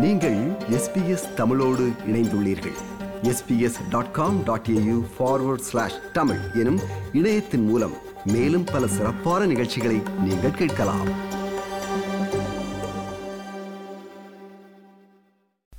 நீங்கள் எஸ்பிஎஸ் தமிழோடு இணைந்துள்ளீர்கள். SBS dot com dot AU forward slash Tamil எனும் இணையத்தின் மூலம் மேலும் பல சிறப்பான நிகழ்ச்சிகளை நீங்கள் கேட்கலாம்.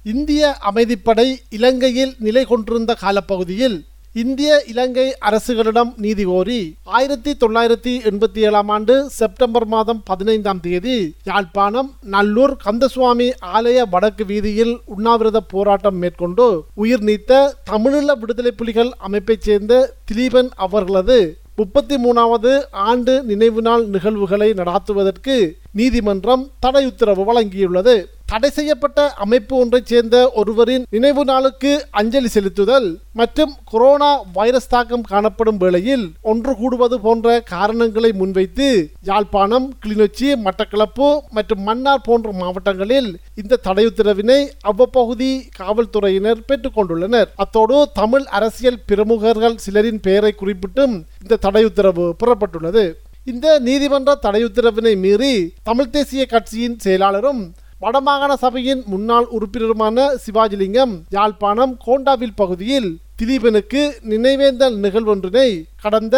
இந்திய அமைதிப்படை இலங்கையில் நிலை கொண்டிருந்த காலப்பகுதியில் இந்திய இலங்கை அரசுகளிடம் நீதி கோரி ஆயிரத்தி தொள்ளாயிரத்தி எண்பத்தி ஏழாம் ஆண்டு செப்டம்பர் மாதம் பதினைந்தாம் தேதி யாழ்ப்பாணம் நல்லூர் கந்தசுவாமி ஆலய வடக்கு வீதியில் உண்ணாவிரத போராட்டம் மேற்கொண்டு உயிர் நீத்த தமிழீழ விடுதலை புலிகள் அமைப்பைச் சேர்ந்த திலீபன் அவர்களது முப்பத்தி மூணாவது ஆண்டு நினைவு நாள் நிகழ்வுகளை நடாத்துவதற்கு நீதிமன்றம் தடை உத்தரவு வழங்கியுள்ளது. தடை செய்யப்பட்ட அமைப்பு ஒன்றைச் சேர்ந்த ஒருவரின் நினைவு நாளுக்கு அஞ்சலி செலுத்துதல் மற்றும் கொரோனா வைரஸ் தாக்கம் காணப்படும் வேளையில் ஒன்று கூடுவது போன்ற காரணங்களை முன்வைத்து யாழ்ப்பாணம் கிளிநொச்சி மட்டக்களப்பு மற்றும் மன்னார் போன்ற மாவட்டங்களில் இந்த தடை உத்தரவினை அவ்வப்பகுதி காவல்துறையினர் பெற்றுக்கொண்டுள்ளனர் அத்தோடு தமிழ் அரசியல் பிரமுகர்கள் சிலரின் பெயரை குறிப்பிட்டும் இந்த தடை உத்தரவு புறப்பட்டுள்ளது. இந்த நீதிமன்ற தடை உத்தரவினை மீறி தமிழ் தேசிய கட்சியின் செயலாளரும் வடமாகாண சபையின் முன்னாள் உறுப்பினருமான சிவாஜிலிங்கம் யாழ்ப்பாணம் கோண்டாவில் பகுதியில் திலீபனுக்கு நினைவேந்தல் நிகழ்வொன்றினை கடந்த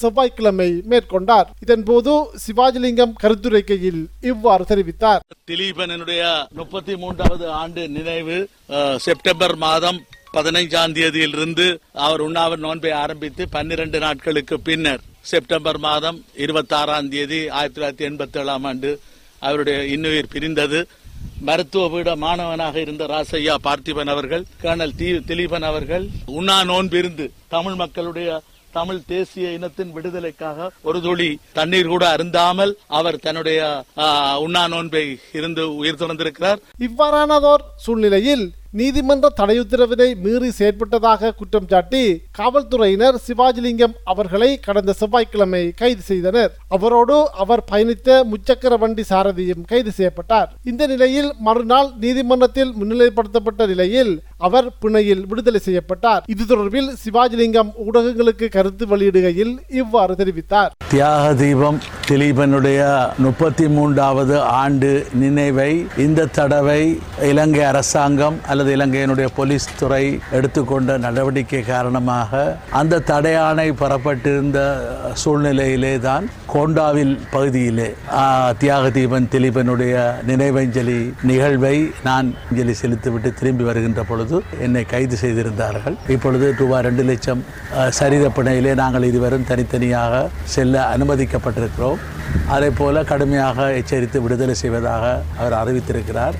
செவ்வாய்க்கிழமை மேற்கொண்டார். இதன்போது சிவாஜிலிங்கம் கருத்துரைக்கையில் இவ்வாறு தெரிவித்தார். திலீபனுடைய முப்பத்தி மூன்றாவது ஆண்டு நினைவு செப்டம்பர் மாதம் பதினைஞ்சாம் தேதியிலிருந்து அவர் உண்ணாவிர நோன்பை ஆரம்பித்து பன்னிரண்டு நாட்களுக்கு பின்னர் செப்டம்பர் மாதம் இருபத்தாறாம் தேதி ஆயிரத்தி தொள்ளாயிரத்தி எண்பத்தி ஏழாம் ஆண்டு அவருடைய இன்னுயிர் பிரிந்தது. மருத்துவ பீட மாணவனாக இருந்த ராசையா பார்த்திபன் அவர்கள் கர்னல் தி திலீபன் அவர்கள் உண்ணா நோன்பிருந்து தமிழ் மக்களுடைய தமிழ் தேசிய இனத்தின் விடுதலைக்காக ஒரு துளி தண்ணீர் கூட அருந்தாமல் அவர் தன்னுடைய உண்ணா நோன்பை இருந்து உயிர் தொடர்ந்திருக்கிறார் இவ்வாறானதோர் சூழ்நிலையில் நீதிமன்ற தடையுத்தரவினை மீறி செயற்பட்டதாக குற்றம் சாட்டி காவல்துறையினர் சிவாஜிலிங்கம் அவர்களை கடந்த செவ்வாய்க்கிழமை கைது செய்தனர். அவரோடு அவர் பயணித்த முச்சக்கர வண்டி சாரதியும் கைது செய்யப்பட்டார். இந்த நிலையில் மறுநாள் நீதிமன்றத்தில் முன்னிலைப்படுத்தப்பட்ட நிலையில் அவர் பிணையில் விடுதலை செய்யப்பட்டார். இது தொடர்பில் சிவாஜிலிங்கம் ஊடகங்களுக்கு கருத்து வெளியிடுகையில் இவ்வாறு தெரிவித்தார். தியாக தீபம் திலீபனுடைய முப்பத்தி மூன்றாவது ஆண்டு நினைவை இந்த தடவை இலங்கை அரசாங்கம் அல்லது இலங்கையினுடைய போலீஸ் துறை எடுத்துக்கொண்ட நடவடிக்கை காரணமாக அந்த தடையாணை பெறப்பட்டிருந்த சூழ்நிலையிலே தான் கோண்டாவில் பகுதியிலே தியாக தீபன் திலீபனுடைய நினைவஞ்சலி நிகழ்வை நான் அஞ்சலி செலுத்திவிட்டு திரும்பி வருகின்ற பொழுது என்னை கைது செய்திருந்தார்கள். இப்பொழுது ரூபாய் ரெண்டு லட்சம் சரித சரீர பிணையிலே நாங்கள் இருவரும் தனித்தனியாக செல்ல அனுமதிக்கப்பட்டிருக்கிறோம். அதே போல கடுமையாக எச்சரித்து விடுதலை செய்வதாக அவர் அறிவித்திருக்கிறார்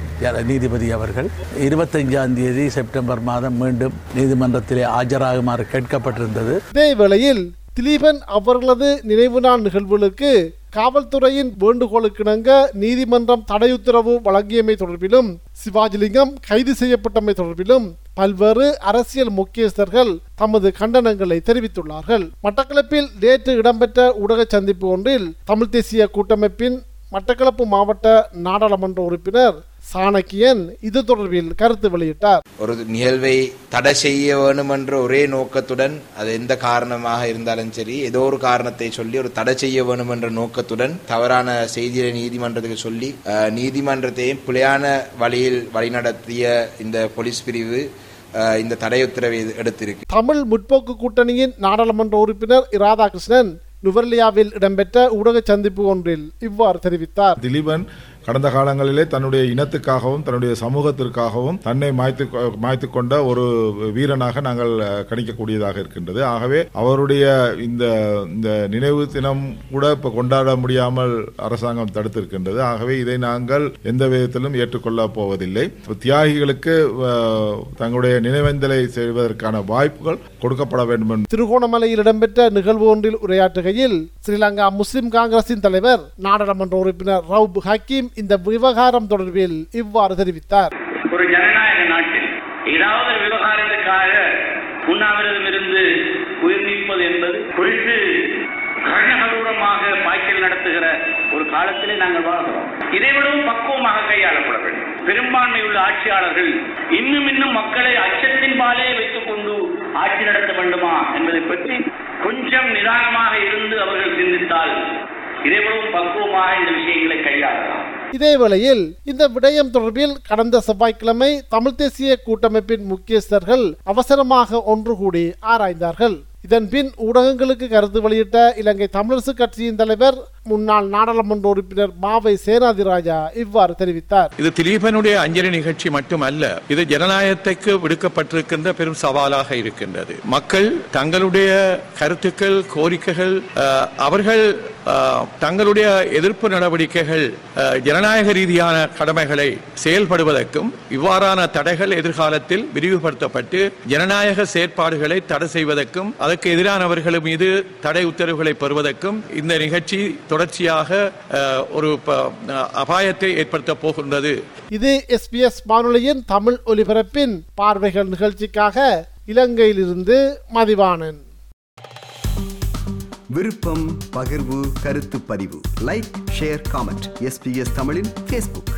நீதிபதி அவர்கள். இருபத்தஞ்சாம் தேதி செப்டம்பர் மாதம் மீண்டும் நீதிமன்றத்திலே ஆஜராகுமாறு கேட்கப்பட்டிருந்தது. இதே வேளையில் திலீபன் அவர்களது நினைவு நாள் நிகழ்வுகளுக்கு காவல்துறையின் வேண்டுகோளுக்கிணங்க நீதிமன்றம் தடையுத்தரவு வழங்கியமை தொடர்பிலும் சிவாஜிலிங்கம் கைது செய்யப்பட்டமை தொடர்பிலும் பல்வேறு அரசியல் முக்கியஸ்தர்கள் தமது கண்டனங்களை தெரிவித்துள்ளார்கள். மட்டக்களப்பில் நேற்று இடம்பெற்ற ஊடக சந்திப்பு ஒன்றில் தமிழ் தேசிய கூட்டமைப்பின் மட்டக்களப்பு மாவட்ட நாடாளுமன்ற உறுப்பினர் சாணக்கியன் இது தொடர்பில் கருத்து வெளியிட்டார். ஒரு நிகழ்வை தடை செய்ய வேணும் என்ற ஒரே நோக்கத்துடன் அது எந்த காரணமாக இருந்தாலும் சரி ஏதோ ஒரு காரணத்தை சொல்லி ஒரு தடை செய்ய வேணும் என்ற நோக்கத்துடன் தவறான செய்தியை நீதிமன்றத்துக்கு சொல்லி நீதிமன்றத்தையும் பிழையான வழியில் வழிநடத்திய இந்த போலீஸ் பிரிவு இந்த தடை உத்தரவை எடுத்திருக்கு. தமிழ் முற்போக்கு கூட்டணியின் நாடாளுமன்ற உறுப்பினர் இராதாகிருஷ்ணன் நுவர்லியாவில் இடம்பெற்ற ஊடக சந்திப்பு ஒன்றில் இவ்வாறு தெரிவித்தார். திலீபன் கடந்த காலங்களிலே தன்னுடைய இனத்துக்காகவும் தன்னுடைய சமூகத்திற்காகவும் தன்னை மாய்த்து மாய்த்து கொண்ட ஒரு வீரனாக நாங்கள் கணிக்கக்கூடியதாக இருக்கின்றது. ஆகவே அவருடைய இந்த இந்த நினைவு தினம் கூட இப்போ கொண்டாட முடியாமல் அரசாங்கம் தடுத்திருக்கின்றது. ஆகவே இதை நாங்கள் எந்த விதத்திலும் ஏற்றுக்கொள்ளப் போவதில்லை. தியாகிகளுக்கு தங்களுடைய நினைவேந்தலை செய்வதற்கான வாய்ப்புகள் கொடுக்கப்பட வேண்டும் என்று திருகோணமலையில் இடம்பெற்ற நிகழ்வு ஒன்றில் உரையாற்றுகையில் ஸ்ரீலங்கா முஸ்லிம் காங்கிரசின் தலைவர் நாடாளுமன்ற உறுப்பினர் ரவுப் ஹக்கீம் இந்த விவகாரம் தொடர்பில் இவ்வாறு தெரிவித்தார். ஒரு ஜனநாயக நாட்டில் ஏதாவது விவகாரத்துக்காக உண்ணாவிரதம் இருந்து உயிர் நீப்பது என்பது குறித்து கர்ணகரூரமாக பாய்ச்சல் நடத்துகிற ஒரு காலத்திலே நாங்கள் வாழ்கிறோம். இதைவிடவும் பக்குவமாக கையாளப்பட வேண்டும். பெரும்பான்மை உள்ள ஆட்சியாளர்கள் இன்னும் இன்னும் மக்களை அச்சத்தின் பாலே வைத்துக் கொண்டு ஆட்சி நடத்த வேண்டுமா என்பதை பற்றி கொஞ்சம் நிதானமாக இருந்து அவர்கள் சிந்தித்தால் இதைவிடவும் பக்குவமாக இந்த விஷயங்களை கையாளலாம். இதேவேளையில் இந்த விடயம் தொடர்பில் கடந்த செவ்வாய்க்கிழமை தமிழ் தேசிய கூட்டமைப்பின் முக்கியஸ்தர்கள் அவசரமாக ஒன்று கூடி ஆராய்ந்தார்கள். இதன்பின் ஊடகங்களுக்கு கருத்து வெளியிட்ட இலங்கை தமிழரசு கட்சியின் தலைவர் முன்னாள் நாடாளுமன்ற உறுப்பினர் மாவை சேனாதிராஜா இவ்வாறு தெரிவித்தார். இது திலீபனுடைய அஞ்சலி நிகழ்ச்சி மட்டுமல்ல இது ஜனநாயகத்துக்கு விடுக்கப்பட்டிருக்கின்ற பெரும் சவாலாக இருக்கின்றது. மக்கள் தங்களுடைய கருத்துக்கள் கோரிக்கைகள் அவர்கள் தங்களுடைய எதிர்ப்பு நடவடிக்கைகள் ஜனநாயக ரீதியான கடமைகளை செயல்படுவதற்கும் இவ்வாறான தடைகள் எதிர்காலத்தில் விரிவுபடுத்தப்பட்டு ஜனநாயக செயற்பாடுகளை தடை செய்வதற்கும் அதற்கு எதிரானவர்கள் மீது தடை உத்தரவுகளை பெறுவதற்கும் இந்த நிகழ்ச்சி தொடர்ச்சியாக ஒரு அபாயத்தை ஏற்படுத்தப் போகின்றது. இது எஸ்பிஎஸ் வானொலியின் தமிழ் ஒலிபரப்பின் பார்வைகள் நிகழ்ச்சிக்காக இலங்கையிலிருந்து மதிவாணன். விருப்பம் பகிர்வு கருத்து பதிவு. லைக் ஷேர் காமெண்ட் எஸ்பிஎஸ் தமிழின் ஃபேஸ்புக்